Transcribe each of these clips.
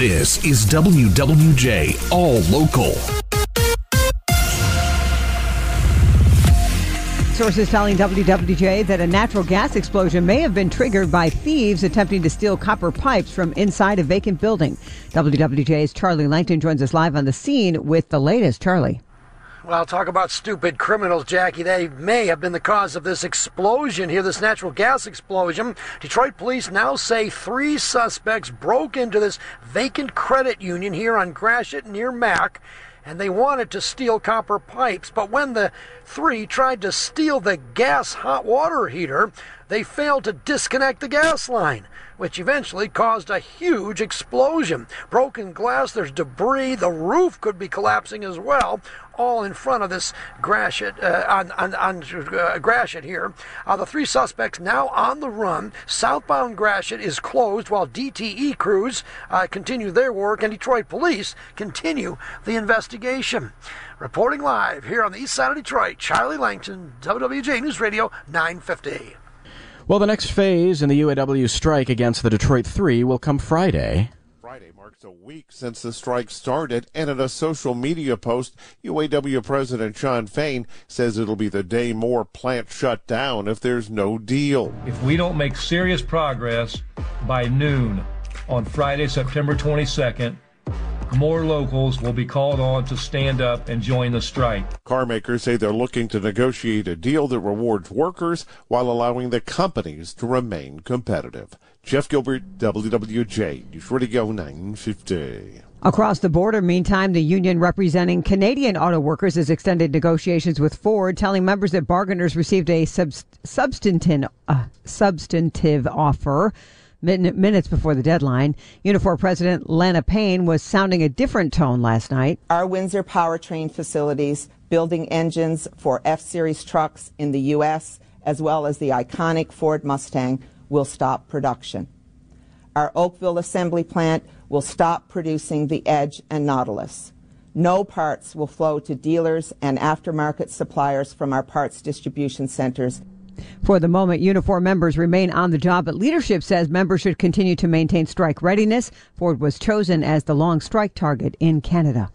This is WWJ All Local. Sources telling WWJ that a natural gas explosion may have been triggered by thieves attempting to steal copper pipes from inside a vacant building. WWJ's Charlie Langton joins us live on the scene with the latest. Charlie. Well, talk about stupid criminals, Jackie. They may have been the cause of this explosion here, this natural gas explosion. Detroit police now say three suspects broke into this vacant credit union here on Gratiot near Mack and they wanted to steal copper pipes. But when the three tried to steal the gas hot water heater, they failed to disconnect the gas line, which eventually caused a huge explosion. Broken glass, there's debris, the roof could be collapsing as well, all in front of this Gratiot, uh, on, on, on uh, Gratiot here. Uh, the three suspects now on the run. Southbound Gratiot is closed while DTE crews uh, continue their work and Detroit police continue the investigation. Reporting live here on the east side of Detroit, Charlie Langton, WWJ News Radio 950. Well, the next phase in the UAW strike against the Detroit Three will come Friday. Friday marks a week since the strike started, and in a social media post, UAW President Shawn Fain says it'll be the day more plants shut down if there's no deal. If we don't make serious progress by noon on Friday, September 22nd, more locals will be called on to stand up and join the strike. Car makers say they're looking to negotiate a deal that rewards workers while allowing the companies to remain competitive. Jeff Gilbert, WWJ, News Radio 950. Across the border, meantime, the union representing Canadian auto workers has extended negotiations with Ford, telling members that bargainers received a substantive, uh, substantive offer minutes before the deadline. Unifor President Lana Payne was sounding a different tone last night. Our Windsor powertrain facilities building engines for F Series trucks in the U.S., as well as the iconic Ford Mustang, will stop production. Our Oakville assembly plant will stop producing the Edge and Nautilus. No parts will flow to dealers and aftermarket suppliers from our parts distribution centers. For the moment, Unifor members remain on the job, but leadership says members should continue to maintain strike readiness. Ford was chosen as the long strike target in Canada.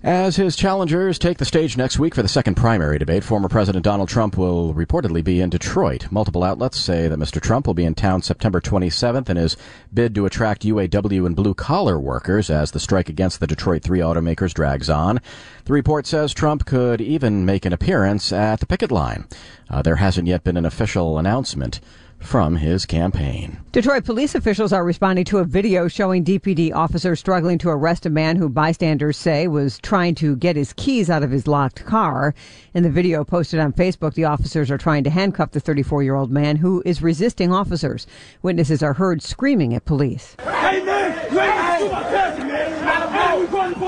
As his challengers take the stage next week for the second primary debate, former President Donald Trump will reportedly be in Detroit. Multiple outlets say that Mr. Trump will be in town September 27th in his bid to attract UAW and blue collar workers as the strike against the Detroit three automakers drags on. The report says Trump could even make an appearance at the picket line. Uh, there hasn't yet been an official announcement from his campaign. Detroit police officials are responding to a video showing DPD officers struggling to arrest a man who bystanders say was trying to get his keys out of his locked car. In the video posted on Facebook, the officers are trying to handcuff the 34 year old man who is resisting officers. Witnesses are heard screaming at police. Hey man, you ain't my cousin, man. Hey, we going to.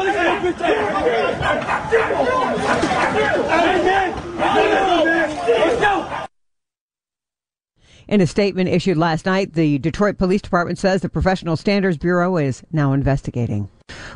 Hey man, let's go. In a statement issued last night, the Detroit Police Department says the Professional Standards Bureau is now investigating.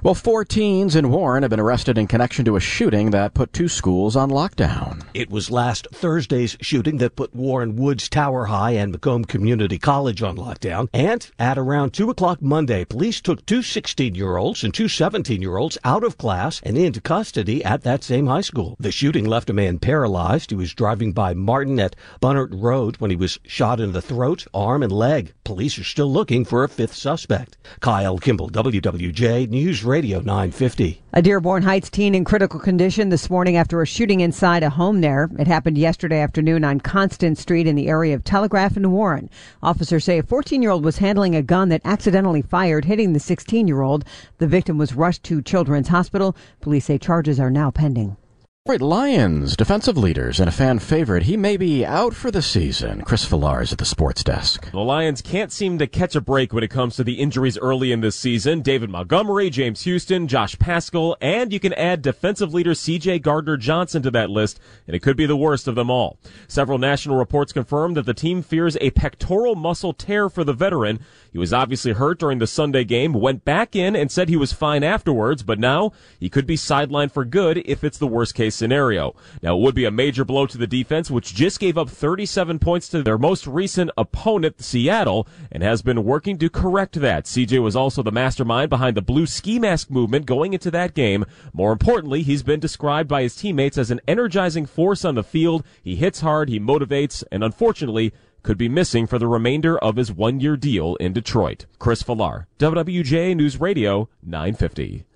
Well, four teens in Warren have been arrested in connection to a shooting that put two schools on lockdown. It was last Thursday's shooting that put Warren Woods Tower High and Macomb Community College on lockdown. And at around 2 o'clock Monday, police took two 16 year olds and two 17 year olds out of class and into custody at that same high school. The shooting left a man paralyzed. He was driving by Martin at Bunert Road when he was shot in the throat, arm, and leg. Police are still looking for a fifth suspect. Kyle Kimball, WWJ News Radio 950. A Dearborn Heights teen in critical condition this morning after a shooting inside a home there. It happened yesterday afternoon on Constant Street in the area of Telegraph and Warren. Officers say a 14 year old was handling a gun that accidentally fired, hitting the 16 year old. The victim was rushed to Children's Hospital. Police say charges are now pending. Lions, defensive leaders, and a fan favorite. He may be out for the season. Chris Villars at the sports desk. The Lions can't seem to catch a break when it comes to the injuries early in this season. David Montgomery, James Houston, Josh Paschal, and you can add defensive leader CJ Gardner Johnson to that list, and it could be the worst of them all. Several national reports confirm that the team fears a pectoral muscle tear for the veteran. He was obviously hurt during the Sunday game, went back in and said he was fine afterwards, but now he could be sidelined for good if it's the worst case scenario. Now, it would be a major blow to the defense, which just gave up 37 points to their most recent opponent, Seattle, and has been working to correct that. CJ was also the mastermind behind the blue ski mask movement going into that game. More importantly, he's been described by his teammates as an energizing force on the field. He hits hard, he motivates, and unfortunately, could be missing for the remainder of his one year deal in Detroit. Chris Villar, WWJ News Radio 950.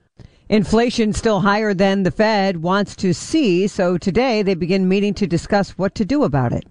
Inflation still higher than the Fed wants to see, so today they begin meeting to discuss what to do about it.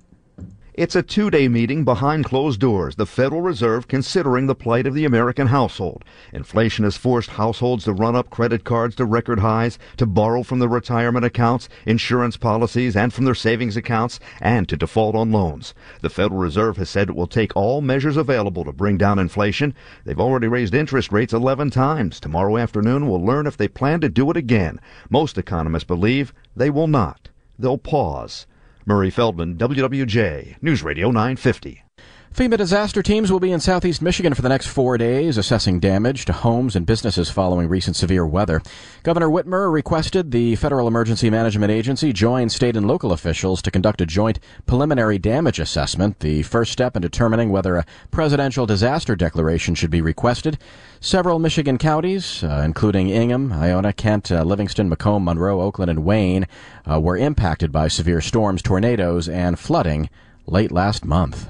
It's a two day meeting behind closed doors, the Federal Reserve considering the plight of the American household. Inflation has forced households to run up credit cards to record highs, to borrow from their retirement accounts, insurance policies, and from their savings accounts, and to default on loans. The Federal Reserve has said it will take all measures available to bring down inflation. They've already raised interest rates 11 times. Tomorrow afternoon, we'll learn if they plan to do it again. Most economists believe they will not. They'll pause. Murray Feldman, WWJ, News Radio 950. FEMA disaster teams will be in southeast Michigan for the next four days, assessing damage to homes and businesses following recent severe weather. Governor Whitmer requested the Federal Emergency Management Agency join state and local officials to conduct a joint preliminary damage assessment, the first step in determining whether a presidential disaster declaration should be requested. Several Michigan counties, uh, including Ingham, Ionia, Kent, uh, Livingston, Macomb, Monroe, Oakland, and Wayne, uh, were impacted by severe storms, tornadoes, and flooding late last month.